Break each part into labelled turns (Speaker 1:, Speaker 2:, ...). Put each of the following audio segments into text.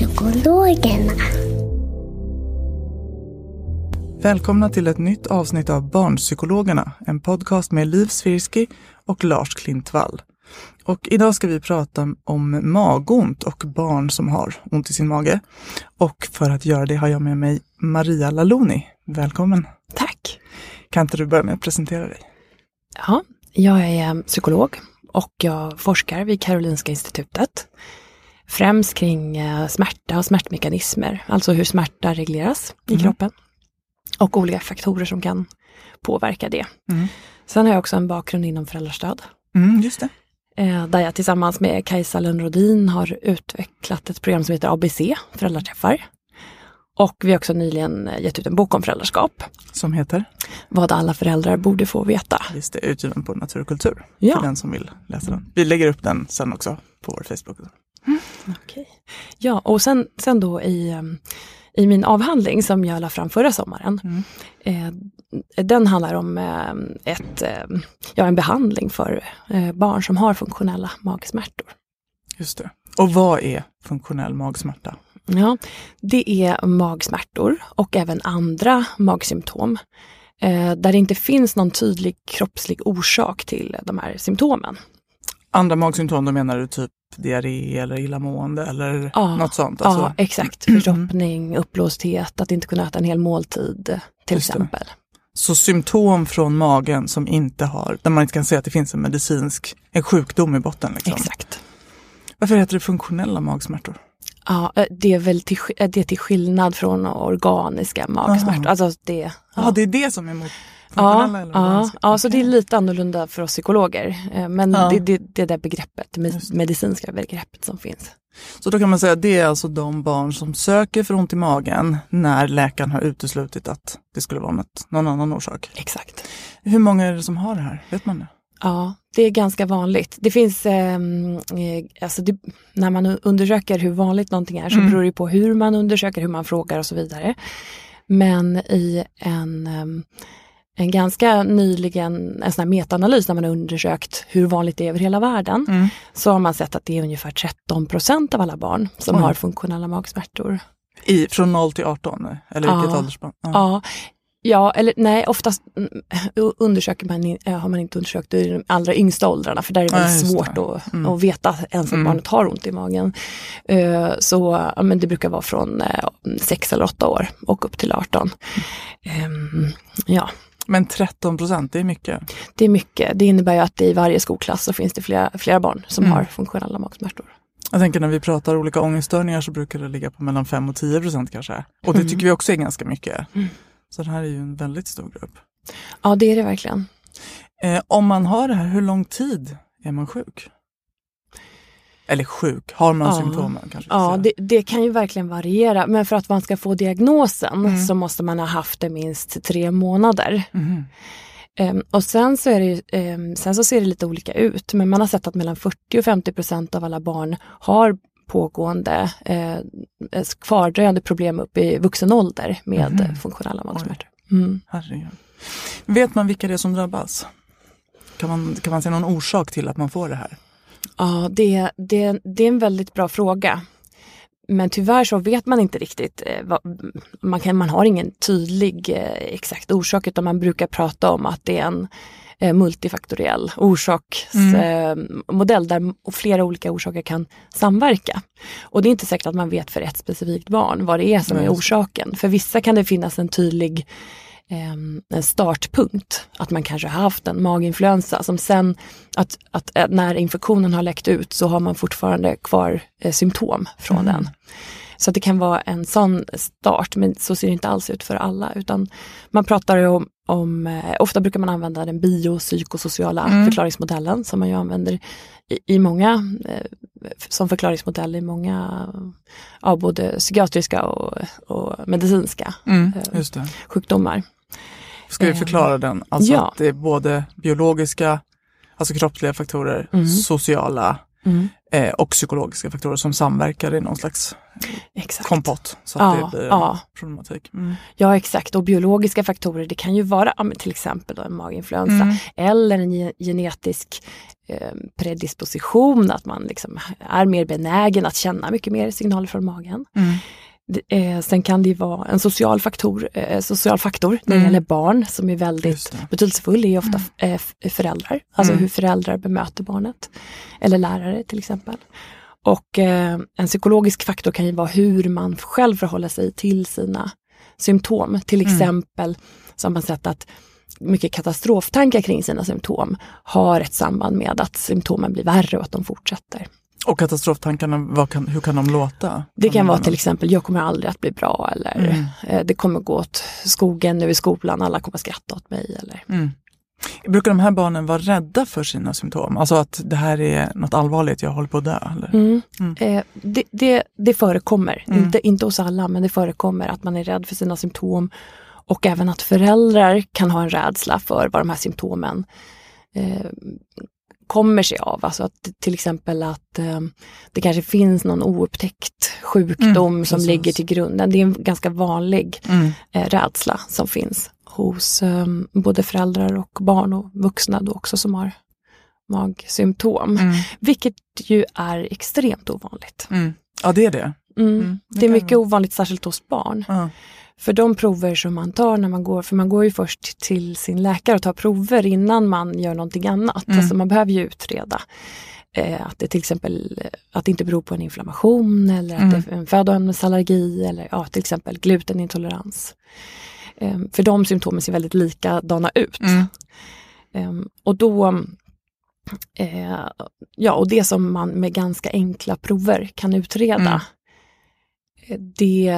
Speaker 1: Barnpsykologerna.
Speaker 2: Välkomna till ett nytt avsnitt av Barnpsykologerna, en podcast med Liv Svirsky och Lars Klintvall. Och idag ska vi prata om magont och barn som har ont i sin mage. Och för att göra det har jag med mig Maria Laloni. Välkommen!
Speaker 3: Tack!
Speaker 2: Kan inte du börja med att presentera dig?
Speaker 3: Ja, jag är psykolog och jag forskar vid Karolinska institutet. Främst kring eh, smärta och smärtmekanismer, alltså hur smärta regleras i
Speaker 2: Mhm.
Speaker 3: kroppen. Och olika faktorer som kan påverka det.
Speaker 2: Mm.
Speaker 3: Sen har jag också en bakgrund inom föräldrastöd.
Speaker 2: Mm, just det.
Speaker 3: eh, Där jag tillsammans med Kajsa Lönnrodin har utvecklat ett program som heter ABC, Föräldraträffar. Och vi har också nyligen eh, gett ut en bok om föräldraskap.
Speaker 2: Som heter?
Speaker 3: Vad alla föräldrar borde få veta.
Speaker 2: Just det, utgiven på Natur och kultur.
Speaker 3: Ja.
Speaker 2: För den som vill läsa den. Vi lägger upp den sen också på vår Facebook.
Speaker 3: Okej. Ja, och sen, sen då i, em, i min avhandling som jag la fram förra sommaren.
Speaker 2: Mm.
Speaker 3: Eh, den handlar om eh, ett, eh, ja, en behandling för eh, barn som har funktionella magsmärtor.
Speaker 2: Just det. Och vad är funktionell magsmärta?
Speaker 3: Ja, det är magsmärtor och även andra magsymptom. Eh, där det inte finns någon tydlig kroppslig orsak till de här symptomen.
Speaker 2: Andra magsymptom, då menar du typ diarré eller illamående eller
Speaker 3: Ja,
Speaker 2: något sånt?
Speaker 3: Ja,
Speaker 2: Alltså,
Speaker 3: exakt. Förstoppning, uppblåsthet, att inte kunna äta en hel måltid till
Speaker 2: Just det.
Speaker 3: exempel.
Speaker 2: Så symptom från magen som inte har, där man inte kan säga att det finns en medicinsk, en sjukdom i botten. Liksom.
Speaker 3: Exakt.
Speaker 2: Varför heter det funktionella magsmärtor?
Speaker 3: Ja, eh, det är väl till, eh, det är till skillnad från organiska magsmärtor.
Speaker 2: Aha.
Speaker 3: Alltså det,
Speaker 2: Ja,
Speaker 3: ja.
Speaker 2: det är det som är mot
Speaker 3: Ja, ja, ja, så det är lite annorlunda för oss psykologer. eh, Men
Speaker 2: Ja.
Speaker 3: det, det, det är det begreppet,
Speaker 2: det.
Speaker 3: medicinska begreppet som finns.
Speaker 2: Så då kan man säga att det är alltså de barn som söker för ont i magen när läkaren har uteslutit att det skulle vara något, någon annan orsak.
Speaker 3: Exakt.
Speaker 2: Hur många är det som har det här? Vet man det?
Speaker 3: Ja, det är ganska vanligt. Det finns, ehm, eh, alltså det, när man undersöker hur vanligt någonting är så
Speaker 2: Mm.
Speaker 3: beror det på hur man undersöker, hur man frågar och så vidare. Men i en, ehm, en ganska nyligen, en sån här metaanalys när man har undersökt hur vanligt det är över hela världen,
Speaker 2: Mm.
Speaker 3: så har man sett att det är ungefär 13 procent av alla barn som
Speaker 2: Oj.
Speaker 3: har funktionella magsmärtor.
Speaker 2: I, från 0 till 18? Eller
Speaker 3: Ja.
Speaker 2: vilket åldersspann? Ja.
Speaker 3: Ja, ja eller nej, oftast mm, undersöker man, har man inte undersökt i de allra yngsta åldrarna för där är det
Speaker 2: Ja,
Speaker 3: väldigt svårt
Speaker 2: det.
Speaker 3: att,
Speaker 2: Mm.
Speaker 3: att veta ens att
Speaker 2: Mm.
Speaker 3: barnet har ont i magen. Så ja, men det brukar vara från 6 eller 8 år och upp till 18. Ehm, Ja,
Speaker 2: Men 13 procent, det är mycket.
Speaker 3: det är mycket. Det innebär ju att i varje skolklass så finns det flera, flera barn som
Speaker 2: Mm.
Speaker 3: har funktionella magsmärtor.
Speaker 2: Jag tänker när vi pratar olika ångeststörningar så brukar det ligga på mellan 5 och 10 procent kanske. Och det
Speaker 3: Mm.
Speaker 2: tycker vi också är ganska mycket.
Speaker 3: Mm.
Speaker 2: Så det här är ju en väldigt stor grupp.
Speaker 3: Ja, det är det verkligen.
Speaker 2: Eh, om man har det här, hur lång tid är man sjuk? Eller sjuk, har man
Speaker 3: Ja.
Speaker 2: symptomen kanske?
Speaker 3: Ja, det, det kan ju verkligen variera. Men för att man ska få diagnosen
Speaker 2: Mm.
Speaker 3: så måste man ha haft det minst tre månader.
Speaker 2: Mhm.
Speaker 3: Ehm, och sen så, är det, ehm, sen så ser det lite olika ut. Men man har sett att mellan 40 och 50 procent av alla barn har pågående eh, kvardröjande problem upp i vuxen ålder med
Speaker 2: Mhm.
Speaker 3: funktionella magsmärtor. Mm.
Speaker 2: Vet man vilka det är som drabbas? Kan man, kan man se någon orsak till att man får det här?
Speaker 3: Ja, det, det, det är en väldigt bra fråga. Men tyvärr så vet man inte riktigt. Eh, man, kan, man har ingen tydlig eh, exakt orsak utan man brukar prata om att det är en eh, multifaktoriell orsaksmodell mm. där flera olika orsaker kan samverka. Och det är inte säkert att man vet för ett specifikt barn vad det är som är orsaken. För vissa kan det finnas en tydlig en startpunkt. Att man kanske har haft en maginfluensa som sen, att, att, att när infektionen har läckt ut så har man fortfarande kvar eh, symptom från mm. den. Så det kan vara en sån start, men så ser det inte alls ut för alla. Utan man pratar om, om eh, ofta brukar man använda den biopsykosociala mm. förklaringsmodellen som man ju använder i, i många, eh, som förklaringsmodell i många, ja, både psykiatriska och, och medicinska
Speaker 2: mm,
Speaker 3: eh, sjukdomar.
Speaker 2: Ska vi förklara den? Alltså ja. att det är både biologiska, alltså kroppsliga faktorer, mm. sociala mm. Eh, och psykologiska faktorer som samverkar i någon slags exakt. kompott. Så att ja, det blir ja. problematik. Mm.
Speaker 3: Ja exakt och biologiska faktorer det kan ju vara till exempel en maginfluensa mm. eller en genetisk eh, predisposition, att man liksom är mer benägen att känna mycket mer signaler från magen. Eh, sen kan det vara en social faktor, eh, social faktor när det mm. gäller barn som är väldigt betydelsefull, är ofta mm. eh, föräldrar, alltså mm. hur föräldrar bemöter barnet. Eller lärare till exempel. Och eh, en psykologisk faktor kan ju vara hur man själv förhåller sig till sina symptom. Till mm. exempel så har man sett att mycket katastroftankar kring sina symptom har ett samband med att symptomen blir värre och att de fortsätter.
Speaker 2: Och katastroftankarna, kan, hur kan de låta?
Speaker 3: Det kan vara till exempel, jag kommer aldrig att bli bra eller mm. eh, det kommer gå åt skogen nu i skolan, alla kommer skratta åt mig. Eller. Mm.
Speaker 2: Brukar de här barnen vara rädda för sina symptom? Alltså att det här är något allvarligt, jag håller på att dö? Eller?
Speaker 3: Mm. Mm. Eh, det, det, det, förekommer, mm. inte, inte hos alla, men det förekommer att man är rädd för sina symptom. Och även att föräldrar kan ha en rädsla för vad de här symptomen eh, kommer sig av. Alltså att till exempel att eh, det kanske finns någon oupptäckt sjukdom mm, som ligger till grunden. Det är en ganska vanlig mm. eh, rädsla som finns hos eh, både föräldrar och barn och vuxna då också som har magsymptom. Mm. Vilket ju är extremt ovanligt.
Speaker 2: Mm. Ja det är det.
Speaker 3: Mm. Mm, det, det är mycket ovanligt, särskilt hos barn. För de prover som man tar när man går, för man går ju först till sin läkare och tar prover innan man gör någonting annat. Mm. Alltså man behöver ju utreda eh, att det till exempel att det inte beror på en inflammation eller att mm. det är en födoämnesallergi eller ja, till exempel glutenintolerans. Eh, för de symptomen ser väldigt likadana ut. Mm. Eh, och då eh, Ja, och det som man med ganska enkla prover kan utreda mm. eh, det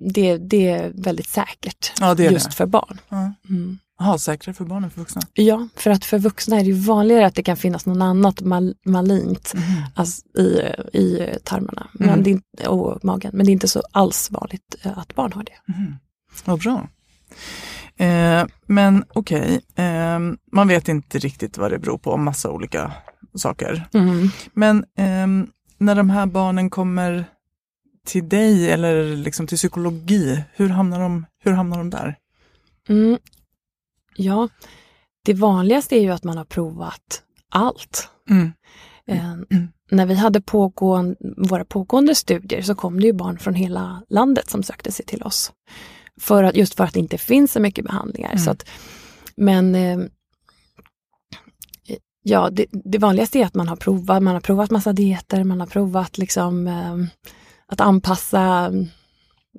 Speaker 3: det, det är väldigt säkert ja, är just det. för barn. Ja.
Speaker 2: Mm. Aha, säkrare för barn än för vuxna?
Speaker 3: Ja, för att för vuxna är det vanligare att det kan finnas något annat mal malignt mm. alltså, i, i tarmarna men mm. det är, och magen. Men det är inte så alls vanligt eh, att barn har det.
Speaker 2: Mm. Vad bra. Eh, men okej, okay. eh, man vet inte riktigt vad det beror på, massa olika saker. Mm. Men eh, när de här barnen kommer till dig eller liksom till psykologi, hur hamnar de, hur hamnar de där?
Speaker 3: Mm. Ja, det vanligaste är ju att man har provat allt. Mm. Eh, när vi hade pågående, våra pågående studier så kom det ju barn från hela landet som sökte sig till oss. För att, just för att det inte finns så mycket behandlingar. Mm. Så att, men eh, ja, det, det, vanligaste är att man har provat, man har provat massa dieter, man har provat liksom eh, att anpassa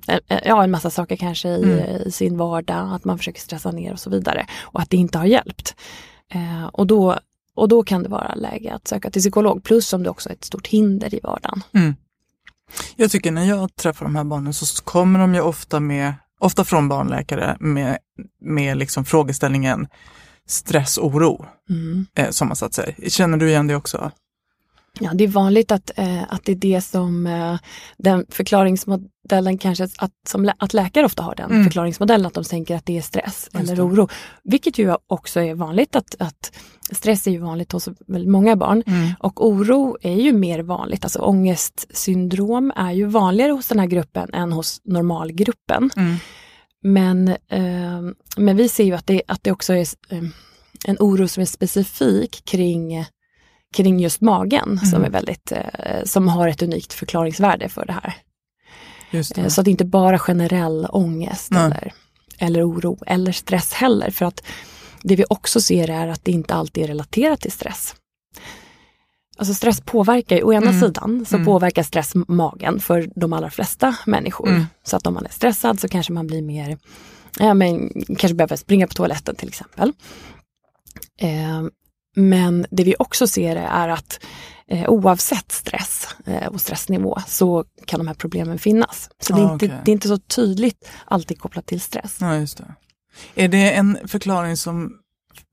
Speaker 3: eh, eh, ja, en massa saker kanske i, mm. i, sin vardag, att man försöker stressa ner och så vidare. Och att det inte har hjälpt. Eh, och, då, och då kan det vara läge att söka till psykolog, plus om det också är ett stort hinder i vardagen. Mm.
Speaker 2: Jag tycker när jag träffar de här barnen så kommer de ju ofta med, ofta från barnläkare med, med liksom frågeställningen stress, oro, mm. eh, som man satt sig. Känner du igen det också?
Speaker 3: Ja, det är vanligt att, eh, att det är det som eh, den förklaringsmodellen kanske, att, som, att läkare ofta har den mm. förklaringsmodellen, att de tänker att det är stress Just eller det. oro. Vilket ju också är vanligt att, att stress är ju vanligt hos väldigt många barn mm. och oro är ju mer vanligt, alltså ångestsyndrom är ju vanligare hos den här gruppen än hos normalgruppen. Mm. men, eh, men vi ser ju att det, att det också är eh, en oro som är specifik kring, kring just magen som,
Speaker 2: Mm.
Speaker 3: är väldigt, eh, som har ett unikt förklaringsvärde för det här.
Speaker 2: Just
Speaker 3: Eh,
Speaker 2: det.
Speaker 3: Så att det inte bara generell ångest eller, eller oro eller stress heller. För att det vi också ser är att det inte alltid är relaterat till stress. Alltså stress påverkar å ena
Speaker 2: Mm.
Speaker 3: sidan så
Speaker 2: Mm.
Speaker 3: påverkar stress magen för de allra flesta människor.
Speaker 2: Mm.
Speaker 3: Så att om man är stressad så kanske man blir mer, ja men kanske behöver springa på toaletten till exempel. Eh, men det vi också ser är att eh, oavsett stress eh, och stressnivå så kan de här problemen finnas. Så det, är
Speaker 2: Ah,
Speaker 3: inte,
Speaker 2: okej.
Speaker 3: det är inte så tydligt alltid kopplat till stress.
Speaker 2: Ja, just det. Är det en förklaring som,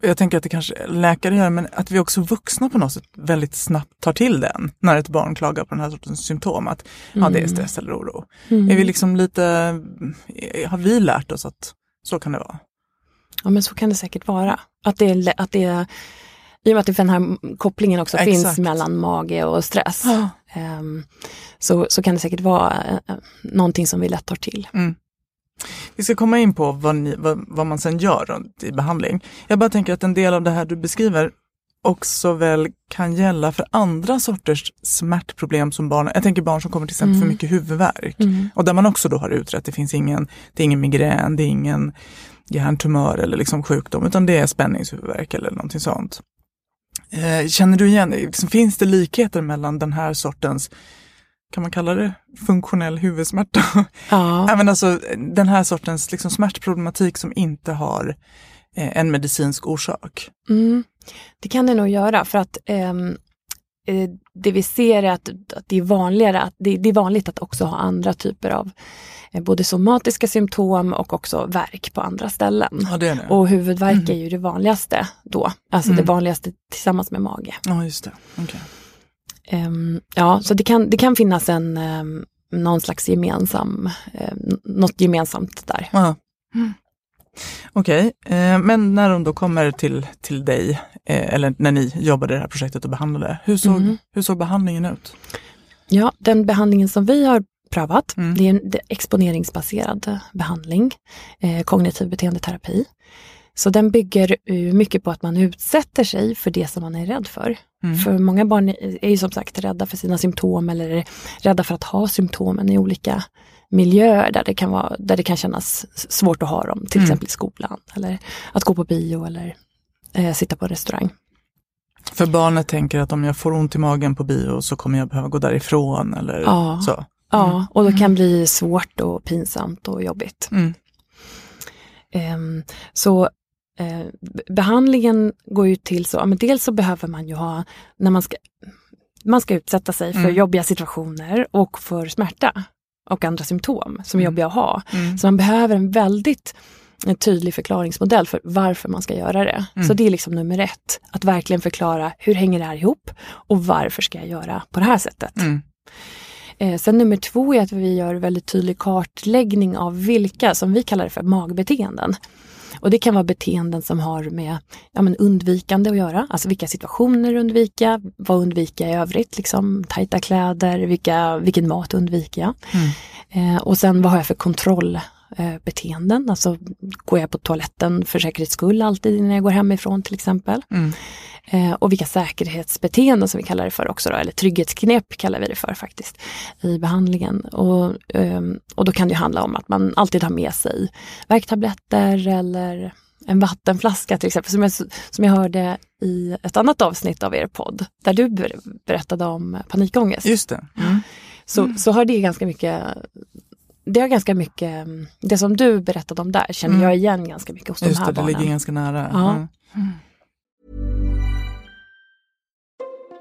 Speaker 2: jag tänker att det kanske läkare gör, men att vi också vuxna på något sätt väldigt snabbt tar till den när ett barn klagar på den här sortens symptom, att ja, det är stress eller oro.
Speaker 3: Mm.
Speaker 2: Är vi liksom lite, har vi lärt oss att så kan det vara?
Speaker 3: Ja men så kan det säkert vara. Att det är, att det är i och med att den här kopplingen också
Speaker 2: Exakt.
Speaker 3: finns mellan mage och stress. ehm, så, så kan det säkert vara eh, någonting som vi lätt tar till.
Speaker 2: Vi ska komma in på vad, ni, vad, vad man sen gör i behandling. Jag bara tänker att en del av det här du beskriver också väl kan gälla för andra sorters smärtproblem som barn. Jag tänker barn som kommer till exempel för mycket huvudvärk. Och där man också då har utrett, det finns ingen, det är ingen migrän, det är ingen hjärntumör eller liksom sjukdom, utan det är spänningshuvudvärk eller någonting sånt. Eh, känner du igen, liksom, finns det likheter mellan den här sortens, kan man kalla det funktionell huvudsmärta?
Speaker 3: Ja,
Speaker 2: men alltså, den här sortens liksom, smärtproblematik som inte har eh, en medicinsk orsak.
Speaker 3: mm, det kan det nog göra för att eh, det vi ser är att, att det är vanligare att det, det är vanligt att också ha andra typer av eh, både somatiska symptom och också värk på andra ställen.
Speaker 2: Ja, det är det.
Speaker 3: Och huvudvärk är ju det vanligaste då, alltså det vanligaste tillsammans med mage.
Speaker 2: Ja, just det. Okej.
Speaker 3: Ehm, ja, så det kan, det kan finnas en, um, någon slags gemensam, um, något gemensamt där.
Speaker 2: Ja. Okej, eh, men när de då kommer till, till dig, eh, eller när ni jobbade i det här projektet och behandlade, hur såg,
Speaker 3: Mhm.
Speaker 2: hur såg behandlingen ut?
Speaker 3: Ja, den behandlingen som vi har prövat,
Speaker 2: Mm.
Speaker 3: det är en exponeringsbaserad behandling, eh, kognitiv beteendeterapi. Så den bygger mycket på att man utsätter sig för det som man är rädd för.
Speaker 2: Mm.
Speaker 3: För många barn är ju som sagt rädda för sina symptom eller rädda för att ha symptomen i olika miljöer där det kan, vara, där det kan kännas svårt att ha dem, till
Speaker 2: Mm.
Speaker 3: exempel i skolan eller att gå på bio eller eh, sitta på restaurang.
Speaker 2: För barnet tänker att om jag får ont i magen på bio så kommer jag behöva gå därifrån eller
Speaker 3: Ja.
Speaker 2: så.
Speaker 3: Ja, och då kan bli svårt och pinsamt och jobbigt.
Speaker 2: Mm.
Speaker 3: Ehm, så eh, be- behandlingen går ju till så, men dels så behöver man ju ha, när man ska, man ska utsätta sig för
Speaker 2: Mm.
Speaker 3: jobbiga situationer och för smärta och andra symptom som är
Speaker 2: Mm.
Speaker 3: jobbiga att ha.
Speaker 2: Mm.
Speaker 3: Så man behöver en väldigt en tydlig förklaringsmodell för varför man ska göra det.
Speaker 2: Mm.
Speaker 3: Så det är liksom nummer ett, att verkligen förklara hur hänger det här ihop och varför ska jag göra på det här sättet.
Speaker 2: Mm.
Speaker 3: Eh, sen nummer två är att vi gör väldigt tydlig kartläggning av vilka, som vi kallar det för magbeteenden. Och det kan vara beteenden som har med ja, men undvikande att göra, alltså vilka situationer undvika, vad undvika i övrigt, liksom tajta kläder, vilka, vilken mat undviker jag.
Speaker 2: Mm.
Speaker 3: Eh, och sen vad har jag för kontrollbeteenden, alltså går jag på toaletten för säkerhets skull alltid när jag går hemifrån till exempel.
Speaker 2: Mm.
Speaker 3: Eh, och vilka säkerhetsbeteenden som vi kallar det för också, då, eller trygghetsknep kallar vi det för faktiskt i behandlingen. Och, ehm, och då kan det handla om att man alltid har med sig värktabletter eller en vattenflaska till exempel, som jag, som jag hörde i ett annat avsnitt av er podd, där du ber, berättade om panikångest.
Speaker 2: Just det. Mm.
Speaker 3: Så, så har det ganska mycket det har ganska mycket, det som du berättade om där känner
Speaker 2: Mm.
Speaker 3: jag igen ganska mycket hos de
Speaker 2: Just
Speaker 3: här
Speaker 2: det, det
Speaker 3: barnen.
Speaker 2: ligger ganska nära.
Speaker 3: Ja.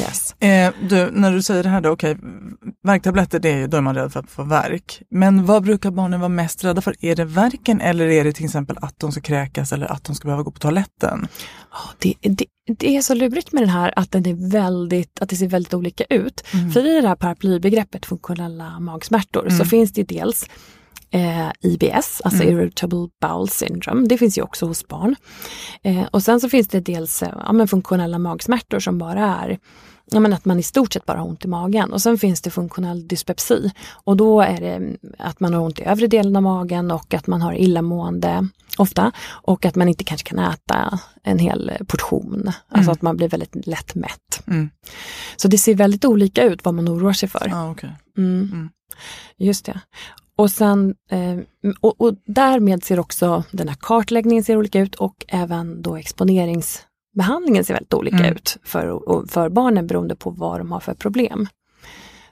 Speaker 3: Yes.
Speaker 2: Eh, du, när du säger det här då, okej, värktabletter, det är, ju- då är man rädd för att få värk. Men vad brukar barnen vara mest rädda för? Är det värken eller är det till exempel att de ska kräkas eller att de ska behöva gå på toaletten?
Speaker 3: Ja, Det, det, det är så lurigt med den här att, den är väldigt, att det ser väldigt olika ut. För i det här paraplybegreppet funktionella magsmärtor så finns det dels eh, IBS, alltså irritable bowel syndrome. Det finns ju också hos barn. Eh, och sen så finns det dels eh, ja, men funktionella magsmärtor som bara är ja, men att man i stort sett bara har ont i magen. Och sen finns det funktionell dyspepsi. Och då är det mm, att man har ont i övre delen av magen och att man har illamående ofta. Och att man inte kanske kan äta en hel portion. Alltså att man blir väldigt lätt mätt.
Speaker 2: Mm.
Speaker 3: Så det ser väldigt olika ut vad man oroar sig för.
Speaker 2: Ja, okej.
Speaker 3: Mm.
Speaker 2: Mm.
Speaker 3: Just det. Och, sen, eh, och, och därmed ser också den här kartläggningen ser olika ut och även då exponeringsbehandlingen ser väldigt olika
Speaker 2: Mm.
Speaker 3: ut för, för barnen beroende på vad de har för problem.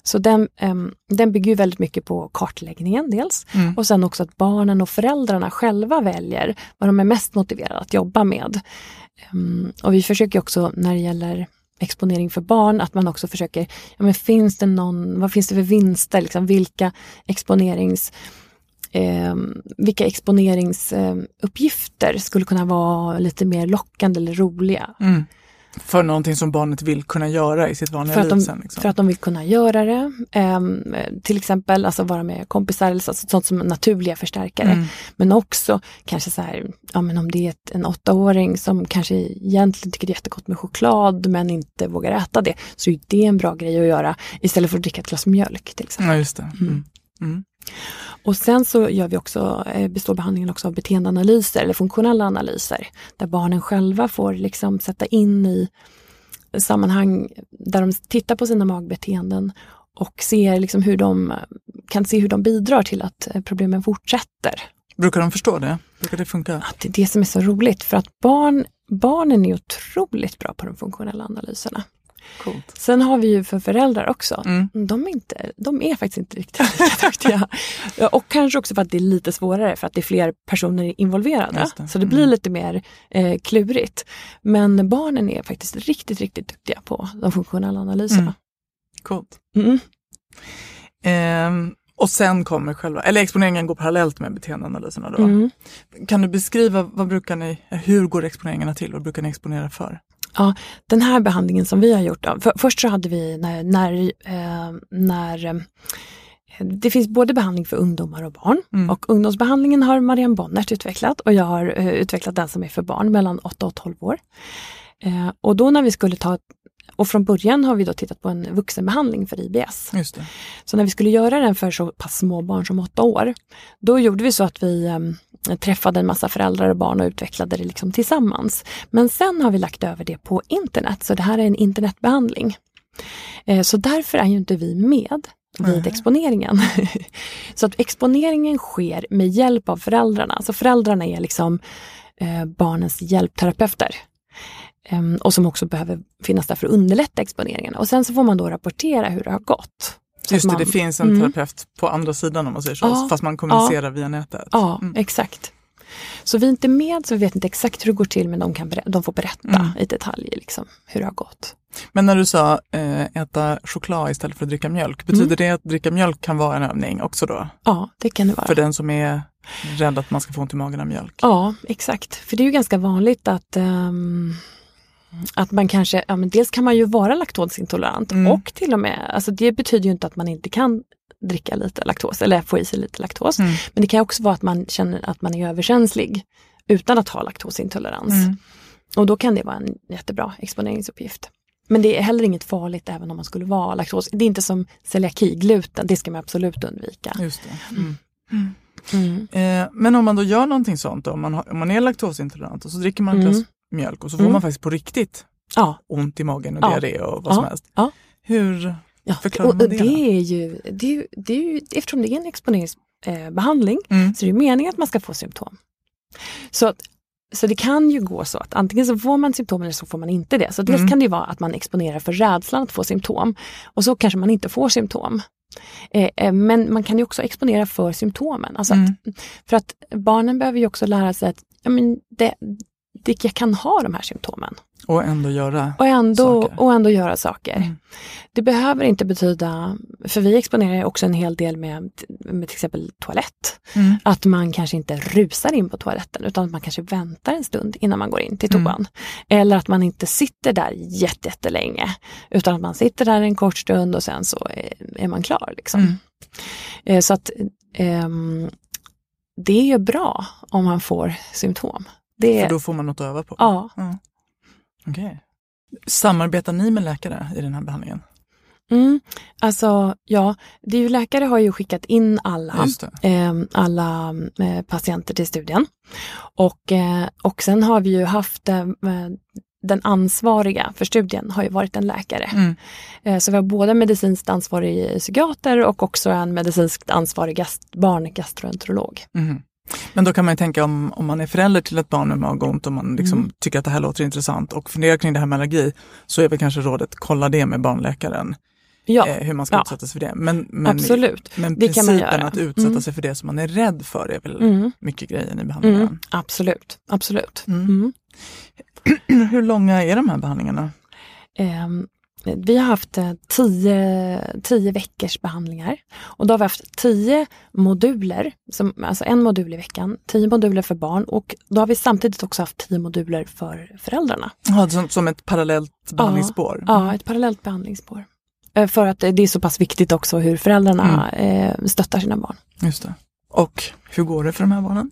Speaker 3: Så den, ehm, den bygger väldigt mycket på kartläggningen dels
Speaker 2: Mm.
Speaker 3: och sen också att barnen och föräldrarna själva väljer vad de är mest motiverade att jobba med. Ehm, och vi försöker också när det gäller exponering för barn, att man också försöker, ja men finns det någon, vad finns det för vinster, liksom, vilka exponerings eh, vilka exponeringsuppgifter skulle kunna vara lite mer lockande eller roliga.
Speaker 2: Mm. För någonting som barnet vill kunna göra i sitt vanliga
Speaker 3: För
Speaker 2: liv
Speaker 3: de,
Speaker 2: sen. Liksom.
Speaker 3: för att de vill kunna göra det. Ehm, till exempel alltså vara med kompisar, eller så, sånt som naturliga förstärkare.
Speaker 2: Mm.
Speaker 3: Men också kanske så här, ja men om det är ett, en åttaåring som kanske egentligen tycker det är jättegott med choklad men inte vågar äta det, så är det en bra grej att göra istället för att dricka ett glas mjölk till exempel.
Speaker 2: Ja, just det. Mm. Mm.
Speaker 3: Och sen så gör vi också, eh, består behandlingen också av beteendeanalyser eller funktionella analyser. Där barnen själva får liksom sätta in i sammanhang där de tittar på sina magbeteenden och ser liksom hur de kan se hur de bidrar till att eh, problemen fortsätter.
Speaker 2: Brukar de förstå det? Brukar det funka?
Speaker 3: Att det är det som är så roligt för att barn, barnen är otroligt bra på de funktionella analyserna.
Speaker 2: Coolt.
Speaker 3: Sen har vi ju för föräldrar också.
Speaker 2: Mm.
Speaker 3: De, är inte, de är faktiskt inte riktigt lika duktiga. Och kanske också för att det är lite svårare för att det är fler personer involverade.
Speaker 2: Det.
Speaker 3: Så det blir
Speaker 2: Mm.
Speaker 3: lite mer eh, klurigt. Men barnen är faktiskt riktigt, riktigt duktiga på de funktionella analyserna.
Speaker 2: Mm. Coolt. Ehm, och sen kommer själva, eller exponeringen går parallellt med beteendeanalyserna då.
Speaker 3: Mm.
Speaker 2: Kan du beskriva, vad brukar ni, hur går exponeringarna till? Vad brukar ni exponera för?
Speaker 3: Ja, den här behandlingen som vi har gjort, då, för, först så hade vi när, när, eh, när eh, det finns både behandling för ungdomar och barn
Speaker 2: Mm.
Speaker 3: och ungdomsbehandlingen har Marianne Bonnert utvecklat och jag har eh, utvecklat den som är för barn mellan 8 och 12 år. Eh, och då när vi skulle ta, och från början har vi då tittat på en vuxenbehandling för IBS. Så när vi skulle göra den för så pass små barn som 8 år, då gjorde vi så att vi eh, träffade en massa föräldrar och barn och utvecklade det liksom tillsammans. Men sen har vi lagt över det på internet, så det här är en internetbehandling. Eh, så därför är ju inte vi med vid
Speaker 2: Nej.
Speaker 3: exponeringen. så att exponeringen sker med hjälp av föräldrarna. Så föräldrarna är liksom eh, barnens hjälpterapeuter. Ehm, och som också behöver finnas där för att underlätta exponeringen. Och sen så får man då rapportera hur det har gått.
Speaker 2: Just det,
Speaker 3: man,
Speaker 2: det finns en
Speaker 3: Mm.
Speaker 2: terapeut på andra sidan om man säger så,
Speaker 3: Ja,
Speaker 2: fast man kommunicerar via nätet.
Speaker 3: Ja,
Speaker 2: Mm.
Speaker 3: exakt. Så vi är inte med så vi vet inte exakt hur det går till men de, kan de får berätta
Speaker 2: Mm.
Speaker 3: i detalj liksom, hur det har gått.
Speaker 2: Men när du sa eh, äta choklad istället för att dricka mjölk, betyder
Speaker 3: Mm.
Speaker 2: det att dricka mjölk kan vara en övning också då?
Speaker 3: Ja, det kan det vara.
Speaker 2: För den som är rädd att man ska få ont i magen av mjölk?
Speaker 3: Ja, exakt. För det är ju ganska vanligt att ehm, att man kanske, ja men dels kan man ju vara laktosintolerant
Speaker 2: Mm.
Speaker 3: och till och med, alltså det betyder ju inte att man inte kan dricka lite laktos eller få i sig lite laktos.
Speaker 2: Mm.
Speaker 3: Men det kan också vara att man känner att man är överkänslig utan att ha laktosintolerans.
Speaker 2: Mm.
Speaker 3: Och då kan det vara en jättebra exponeringsuppgift. Men det är heller inget farligt även om man skulle vara laktos. Det är inte som celiaki, gluten, det ska man absolut undvika.
Speaker 2: Just det. Mm.
Speaker 3: Mm.
Speaker 2: Eh, men om man då gör någonting sånt, då, om, man har, om man är laktosintolerant och så dricker man ett
Speaker 3: Mm.
Speaker 2: glas mjölk och så får
Speaker 3: Mm.
Speaker 2: man faktiskt på riktigt
Speaker 3: Ja,
Speaker 2: ont i magen och
Speaker 3: Ja.
Speaker 2: diarré och vad
Speaker 3: Ja.
Speaker 2: som helst.
Speaker 3: Ja.
Speaker 2: Hur förklarar
Speaker 3: och,
Speaker 2: man det?
Speaker 3: är ju, det är ju, det är ju, eftersom det är en exponeringsbehandling eh,
Speaker 2: Mm.
Speaker 3: så det är meningen att man ska få symptom. Så, att- så det kan ju gå så att antingen så får man symptom eller så får man inte det. Så dels
Speaker 2: Mm.
Speaker 3: kan det ju vara att man exponerar för rädslan att få symptom och så kanske man inte får symptom. Eh, eh, men man kan ju också exponera för symptomen. Alltså
Speaker 2: Mm.
Speaker 3: att, för att barnen behöver ju också lära sig att ja, men det, det, jag kan ha de här symptomen
Speaker 2: Och ändå göra.
Speaker 3: och ändå,
Speaker 2: Saker.
Speaker 3: och ändå göra saker.
Speaker 2: Mm.
Speaker 3: Det behöver inte betyda, för vi exponerar också en hel del med, med till exempel toalett.
Speaker 2: Mm.
Speaker 3: Att man kanske inte rusar in på toaletten utan att man kanske väntar en stund innan man går in till
Speaker 2: Mm.
Speaker 3: toan. Eller att man inte sitter där jätte- jättelänge utan att man sitter där en kort stund och sen så är, är man klar. Liksom.
Speaker 2: Mm.
Speaker 3: Eh, Så att ehm, det är ju bra om man får symptom. Det,
Speaker 2: För då får man något att öva på.
Speaker 3: ja,
Speaker 2: Okej. Samarbetar ni med läkare i den här behandlingen?
Speaker 3: Mm, alltså ja, det är ju, läkare har ju skickat in alla, eh, alla eh, patienter till studien. Och, eh, och sen har vi ju haft eh, den ansvariga för studien har ju varit en läkare.
Speaker 2: Mm.
Speaker 3: Eh, så vi har både medicinskt ansvarig psykiater och också en medicinskt ansvarig gast, barngastroenterolog.
Speaker 2: Mhm. Men då kan man ju tänka om, om man är förälder till ett barn med magont och man liksom
Speaker 3: Mm.
Speaker 2: tycker att det här låter intressant och funderar kring det här med allergi så är väl kanske rådet kolla det med barnläkaren,
Speaker 3: Ja,
Speaker 2: eh, hur man ska
Speaker 3: ja.
Speaker 2: utsätta sig för det. Men, men,
Speaker 3: absolut.
Speaker 2: men principen att utsätta
Speaker 3: Mm.
Speaker 2: sig för det som man är rädd för är väl
Speaker 3: Mm.
Speaker 2: mycket grejen i behandlingen.
Speaker 3: Mm, absolut, absolut.
Speaker 2: Mm.
Speaker 3: Mm.
Speaker 2: Hur långa är de här behandlingarna?
Speaker 3: Ehm, vi har haft eh, tio, tio veckors behandlingar och då har vi haft tio moduler, som, alltså en modul i veckan, tio moduler för barn och då har vi samtidigt också haft tio moduler för föräldrarna.
Speaker 2: Ja, som, som ett parallellt behandlingsspår?
Speaker 3: Ja, ett parallellt behandlingsspår. Eh, För att det är så pass viktigt också hur föräldrarna eh, stöttar sina barn.
Speaker 2: Just det. Och hur går det för de här barnen?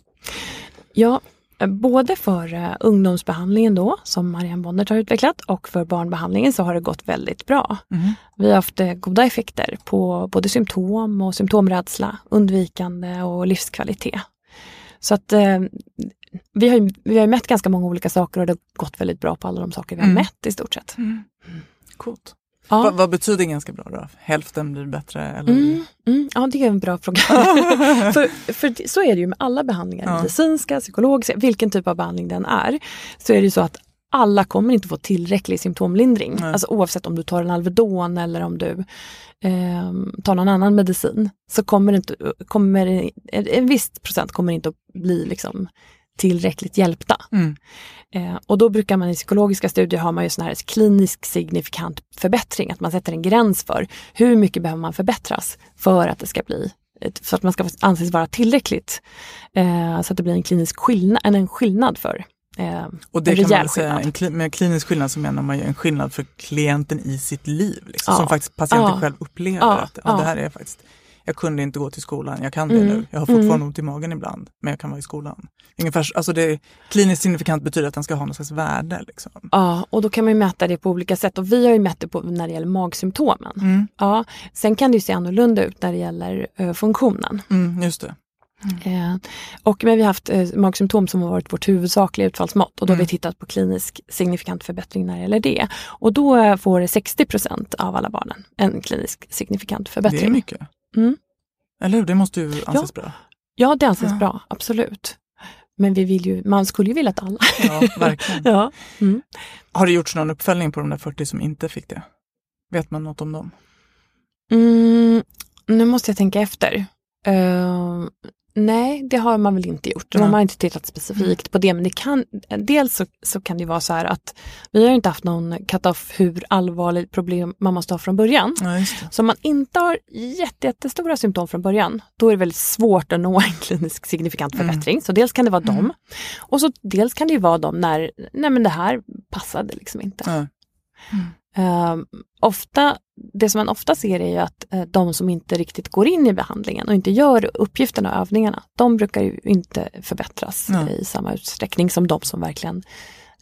Speaker 3: Ja, både för eh, ungdomsbehandlingen då, som Marianne Bonnert har utvecklat, och för barnbehandlingen så har det gått väldigt bra.
Speaker 2: Mhm.
Speaker 3: Vi har haft eh, goda effekter på både symptom och symptomrädsla, undvikande och livskvalitet. Så att eh, vi, har vi har mätt ganska många olika saker och det har gått väldigt bra på alla de saker vi har
Speaker 2: Mm.
Speaker 3: mätt i stort sett.
Speaker 2: Coolt.
Speaker 3: Ja.
Speaker 2: Vad, vad betyder ganska bra då? Hälften blir bättre? Eller?
Speaker 3: Mm, mm, ja, det är en bra fråga. för, för så är det ju med alla behandlingar,
Speaker 2: Ja.
Speaker 3: medicinska, psykologiska, vilken typ av behandling den är. Så är det ju så att alla kommer inte få tillräcklig symptomlindring.
Speaker 2: Nej.
Speaker 3: Alltså oavsett om du tar en Alvedon eller om du ehm, tar någon annan medicin. Så kommer inte, kommer, en viss procent kommer inte att bli liksom tillräckligt hjälpta.
Speaker 2: Mm.
Speaker 3: Eh, och då brukar man i psykologiska studier ha man ju sån här klinisk signifikant förbättring, att man sätter en gräns för hur mycket behöver man förbättras för att det ska bli för att man ska anses vara tillräckligt. Eh, så att det blir en klinisk skillnad, en, en skillnad för eh,
Speaker 2: Och det
Speaker 3: en
Speaker 2: kan man säga,
Speaker 3: skillnad.
Speaker 2: en med klinisk skillnad så menar man ju en skillnad för klienten i sitt liv. Liksom,
Speaker 3: Ja.
Speaker 2: Som faktiskt patienten
Speaker 3: Ja.
Speaker 2: själv upplever
Speaker 3: Ja.
Speaker 2: att Ja. det här är faktiskt, jag kunde inte gå till skolan, jag kan det
Speaker 3: Mm.
Speaker 2: nu. Jag har fortfarande
Speaker 3: Mm.
Speaker 2: ont i magen ibland, men jag kan vara i skolan. Ungefär, alltså det, kliniskt signifikant betyder att den ska ha något slags värde. Liksom.
Speaker 3: Ja, och då kan man ju mäta det på olika sätt och vi har ju mätt det på när det gäller magsymptomen.
Speaker 2: Mm.
Speaker 3: Ja, sen kan det ju se annorlunda ut när det gäller eh, funktionen.
Speaker 2: Mm, just det.
Speaker 3: Eh, och men vi har haft eh, magsymptom som har varit vårt huvudsakliga utfallsmått och då har
Speaker 2: Mm.
Speaker 3: vi tittat på klinisk signifikant förbättring när det gäller det. Och då eh, får 60% av alla barnen en klinisk signifikant förbättring.
Speaker 2: Det är mycket.
Speaker 3: Mm.
Speaker 2: Eller hur? Det måste ju anses bra.
Speaker 3: Ja, det anses
Speaker 2: Ja.
Speaker 3: bra, absolut. Men vi vill ju, man skulle ju vilja att alla.
Speaker 2: Ja, verkligen.
Speaker 3: ja. Mm.
Speaker 2: Har det gjorts någon uppföljning på de där 40 som inte fick det? Vet man något om dem?
Speaker 3: Mm, nu måste jag tänka efter. Uh, nej, det har man väl inte gjort. Man har inte tittat specifikt på det. Men det kan, dels så, så kan det vara så här att vi har inte haft någon cut-off hur allvarligt problem man måste ha från början.
Speaker 2: Ja.
Speaker 3: Så om man inte har jätte, jättestora symptom från början, då är det väldigt svårt att nå en klinisk signifikant
Speaker 2: Mm.
Speaker 3: förbättring. Så dels kan det vara dem. Och så dels kan det ju vara dem när, nej men det här passade liksom inte. Ehm, ofta, det som man ofta ser är ju att eh, de som inte riktigt går in i behandlingen och inte gör uppgifterna och övningarna, de brukar ju inte förbättras
Speaker 2: Ja.
Speaker 3: i samma utsträckning som de som verkligen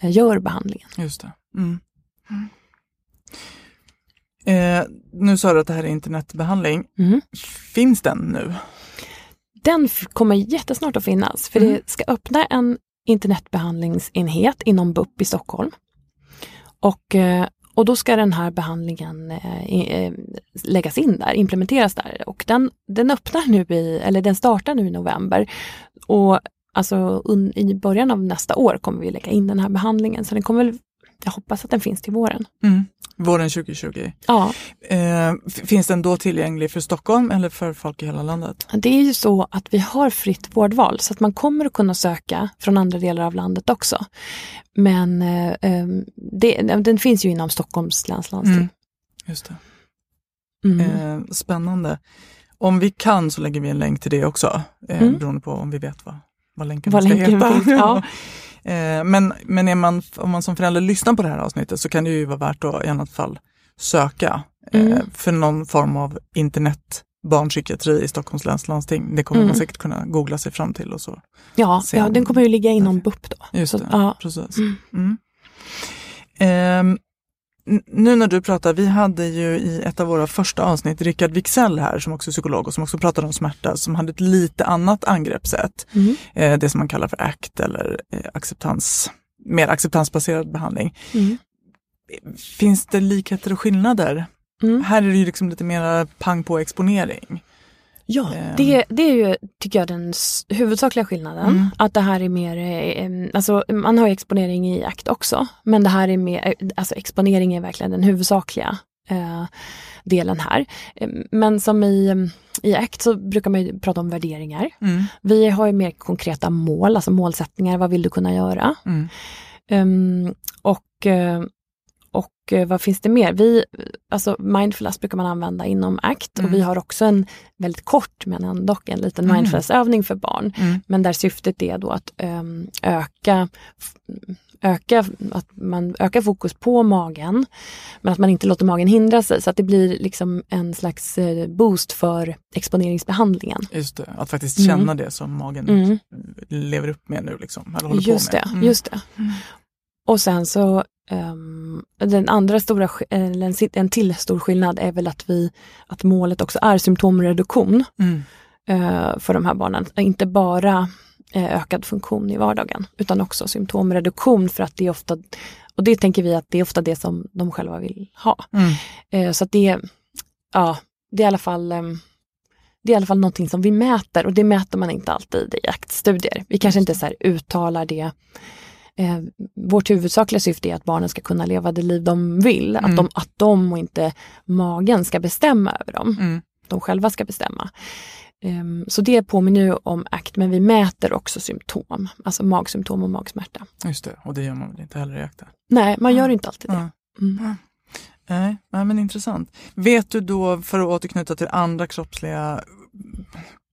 Speaker 3: eh, gör behandlingen.
Speaker 2: Just det. Mm. Eh, nu sa du att det här är internetbehandling.
Speaker 3: Mm.
Speaker 2: Finns den nu?
Speaker 3: Den kommer jättesnart att finnas, för
Speaker 2: Mm.
Speaker 3: det ska öppna en internetbehandlingsenhet inom BUP i Stockholm. Och, eh, och då ska den här behandlingen eh, eh, läggas in där, implementeras där. Och den, den öppnar nu i, eller den startar nu i november. Och alltså un, i början av nästa år kommer vi lägga in den här behandlingen. Så den kommer jag hoppas att den finns till våren.
Speaker 2: Mm. Våren 2020.
Speaker 3: Ja,
Speaker 2: Eh, finns den då tillgänglig för Stockholm eller för folk i hela landet?
Speaker 3: Det är ju så att vi har fritt vårdval så att man kommer att kunna söka från andra delar av landet också. Men eh, eh, det, den finns ju inom Stockholms läns landsting.
Speaker 2: Mm. Just det.
Speaker 3: Mm.
Speaker 2: Eh, spännande. Om vi kan så lägger vi en länk till det också, eh,
Speaker 3: Mm.
Speaker 2: beroende på om vi vet vad, vad länken
Speaker 3: Vad
Speaker 2: ska
Speaker 3: länken
Speaker 2: heta.
Speaker 3: finns, ja.
Speaker 2: eh, men men är man, om man som förälder lyssnar på det här avsnittet så kan det ju vara värt att i annat fall söka eh,
Speaker 3: Mm.
Speaker 2: för någon form av internet barnpsykiatri i Stockholms läns landsting. Det kommer
Speaker 3: Mm.
Speaker 2: man säkert kunna googla sig fram till och så.
Speaker 3: Ja, ja, den kommer ju ligga inom BUP då.
Speaker 2: Just
Speaker 3: Så,
Speaker 2: det,
Speaker 3: ja.
Speaker 2: precis.
Speaker 3: Mm.
Speaker 2: Mm. Nu när du pratar, vi hade ju i ett av våra första avsnitt Rickard Wixell här som också är psykolog och som också pratade om smärta som hade ett lite annat angreppssätt.
Speaker 3: Mm.
Speaker 2: Eh, det som man kallar för ACT eller eh, acceptans, mer acceptansbaserad behandling.
Speaker 3: Mm.
Speaker 2: Finns det likheter och skillnader?
Speaker 3: Mm.
Speaker 2: Här är det ju liksom lite mer pang på exponering.
Speaker 3: Ja,
Speaker 2: Ehm.
Speaker 3: det, det är ju, tycker jag, den huvudsakliga skillnaden.
Speaker 2: Mm.
Speaker 3: Att det här är mer, eh, alltså man har exponering i akt också, men det här är mer, eh, alltså exponering är verkligen den huvudsakliga eh, delen här. Men som i, i akt så brukar man ju prata om värderingar.
Speaker 2: Mm.
Speaker 3: Vi har ju mer konkreta mål, alltså målsättningar, vad vill du kunna göra?
Speaker 2: Mm.
Speaker 3: Ehm, och eh, och eh, vad finns det mer? Vi, alltså mindfulness brukar man använda inom ACT
Speaker 2: Mm.
Speaker 3: och vi har också en väldigt kort men ändå en liten
Speaker 2: Mm.
Speaker 3: mindfulnessövning för barn.
Speaker 2: Mm.
Speaker 3: Men där syftet är då att ehm, öka, öka, att man ökar fokus på magen men att man inte låter magen hindra sig så att det blir liksom en slags eh, boost för exponeringsbehandlingen.
Speaker 2: Just det, att faktiskt
Speaker 3: Mm.
Speaker 2: känna det som magen
Speaker 3: Mm.
Speaker 2: lever upp med nu. Liksom, eller håller
Speaker 3: Just
Speaker 2: på
Speaker 3: det,
Speaker 2: med. Mm.
Speaker 3: just det. Och sen så ehm, den andra stora, sk- eller en, till stor skillnad är väl att vi, att målet också är symptomreduktion
Speaker 2: Mm.
Speaker 3: eh, för de här barnen. Inte bara eh, ökad funktion i vardagen utan också symptomreduktion för att det är ofta, och det tänker vi att det är ofta det som de själva vill ha.
Speaker 2: Mm.
Speaker 3: Eh, så att det, ja, det är i alla fall ehm, det är i alla fall någonting som vi mäter och det mäter man inte alltid i jaktstudier. Vi kanske inte så uttalar det. Eh, vårt huvudsakliga syfte är att barnen ska kunna leva det liv de vill.
Speaker 2: Mm.
Speaker 3: Att, de, att de och inte magen ska bestämma över dem.
Speaker 2: Mm.
Speaker 3: De själva ska bestämma. Ehm, så det påminner ju om ACT men vi mäter också symptom. Alltså magsymptom och magsmärta.
Speaker 2: Just det, och det gör man väl inte heller i jakten?
Speaker 3: Nej, man gör inte alltid det.
Speaker 2: Ja.
Speaker 3: Mm.
Speaker 2: Nej, nej, men intressant. Vet du då, för att återknyta till andra kroppsliga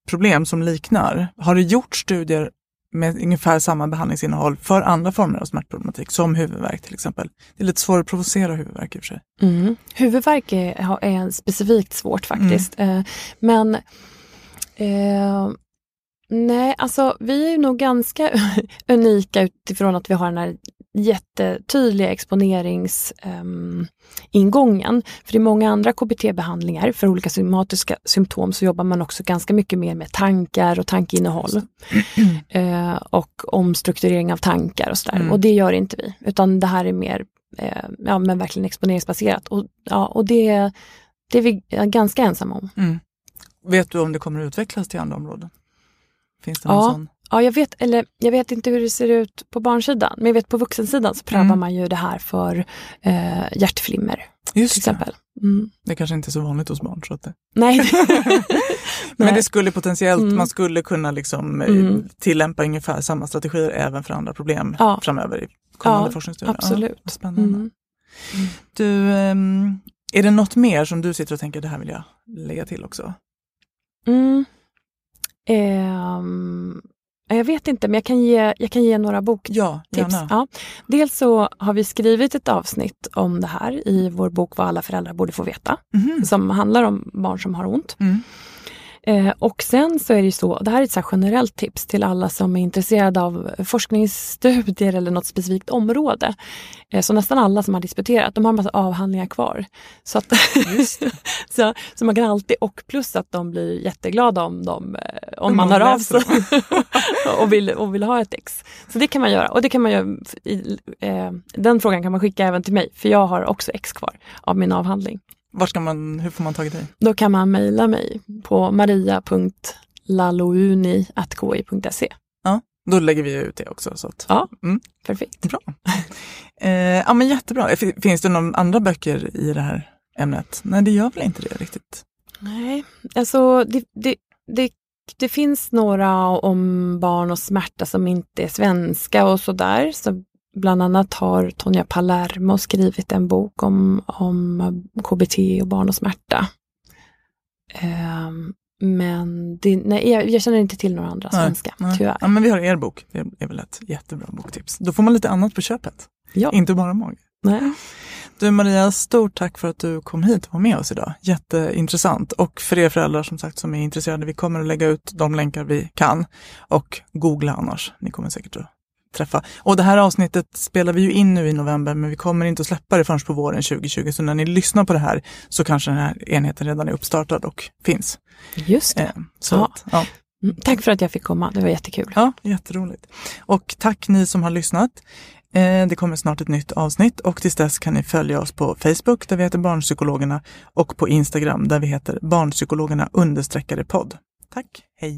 Speaker 2: problem som liknar, har det gjort studier med ungefär samma behandlingsinnehåll för andra former av smärtproblematik, som huvudvärk till exempel? Det är lite svårare att provocera huvudvärk i och för sig.
Speaker 3: Mm. Huvudvärk är, är specifikt svårt faktiskt. Eh, men eh, nej, alltså vi är nog ganska unika utifrån att vi har den här jättetydliga exponeringsingången. ingången. För i många andra KBT-behandlingar för olika somatiska symptom så jobbar man också ganska mycket mer med tankar och tankeinnehåll. eh, och omstrukturering av tankar och sådär.
Speaker 2: Mm.
Speaker 3: Och det gör inte vi, utan det här är mer eh, ja, men verkligen exponeringsbaserat. Och, ja, och det, det är vi ganska ensamma om.
Speaker 2: Mm. Vet du om det kommer att utvecklas till andra områden? Finns det någon
Speaker 3: Ja.
Speaker 2: sån?
Speaker 3: Ja, jag vet, eller jag vet inte hur det ser ut på barnsidan, men jag vet på vuxensidan så prövar
Speaker 2: Mm.
Speaker 3: man ju det här för eh, hjärtflimmer
Speaker 2: Just
Speaker 3: till
Speaker 2: det.
Speaker 3: exempel. Mm.
Speaker 2: Det kanske inte är så vanligt hos barn. Så att det...
Speaker 3: Nej.
Speaker 2: Men det skulle potentiellt,
Speaker 3: Mm.
Speaker 2: man skulle kunna liksom eh,
Speaker 3: Mm.
Speaker 2: tillämpa ungefär samma strategier även för andra problem
Speaker 3: Ja.
Speaker 2: framöver i kommande
Speaker 3: Ja,
Speaker 2: forskningsstudier.
Speaker 3: absolut.
Speaker 2: Ja, spännande.
Speaker 3: Mm.
Speaker 2: Du, ehm, är det något mer som du sitter och tänker, det här vill jag lägga till också?
Speaker 3: Mm. Ehm, jag vet inte, men jag kan ge, jag kan ge några boktips.
Speaker 2: Ja, gärna.
Speaker 3: Ja. Dels så har vi skrivit ett avsnitt om det här i vår bok Vad alla föräldrar borde få veta,
Speaker 2: Mhm.
Speaker 3: som handlar om barn som har ont.
Speaker 2: Mm.
Speaker 3: Eh, och sen så är det ju så, det här är ett så generellt tips till alla som är intresserade av forskningsstudier eller något specifikt område. Eh, så nästan alla som har disputerat, de har en massa avhandlingar kvar. Så, att, så, så man kan alltid, och plus att de blir jätteglada om, de, eh, om man hör av sig och, vill, och vill ha ett ex. Så det kan man göra. Och det kan man göra, i, eh, den frågan kan man skicka även till mig, för jag har också ex kvar av min avhandling.
Speaker 2: Var ska man, hur får man tag i dig?
Speaker 3: Då kan man mejla mig på maria.lalouni.ki.se.
Speaker 2: Ja, då lägger vi ut det också. Så att,
Speaker 3: Ja,
Speaker 2: Mm.
Speaker 3: perfekt.
Speaker 2: Bra. Eh, ja, men jättebra. Finns det några andra böcker i det här ämnet? Nej, det gör väl inte det riktigt.
Speaker 3: Nej, alltså det, det, det, det finns några om barn och smärta som inte är svenska och sådär. Så bland annat har Tonja Palermo skrivit en bok om, om KBT och barn och smärta. Ehm, men det, nej, jag, jag känner inte till några andra
Speaker 2: Nej,
Speaker 3: svenska,
Speaker 2: nej.
Speaker 3: tyvärr.
Speaker 2: Ja, men vi har er bok. Det är väl ett jättebra boktips. Då får man lite annat på köpet.
Speaker 3: Ja.
Speaker 2: Inte bara mag.
Speaker 3: Nej.
Speaker 2: Du Maria, stort tack för att du kom hit och var med oss idag. Jätteintressant. Och för er föräldrar som sagt som är intresserade, vi kommer att lägga ut de länkar vi kan. Och googla annars, ni kommer säkert att träffa. Och det här avsnittet spelar vi ju in nu i november, men vi kommer inte att släppa det förrän på våren 2020. Så när ni lyssnar på det här så kanske den här enheten redan är uppstartad och finns.
Speaker 3: Just det.
Speaker 2: Eh, så
Speaker 3: Ja.
Speaker 2: Att, ja.
Speaker 3: Mm, Tack för att jag fick komma, det var jättekul.
Speaker 2: Ja, jätteroligt. Och tack ni som har lyssnat. Eh, Det kommer snart ett nytt avsnitt och tills dess kan ni följa oss på Facebook där vi heter Barnpsykologerna och på Instagram där vi heter Barnpsykologerna understreckade podd. Tack, hej!